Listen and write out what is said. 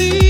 see.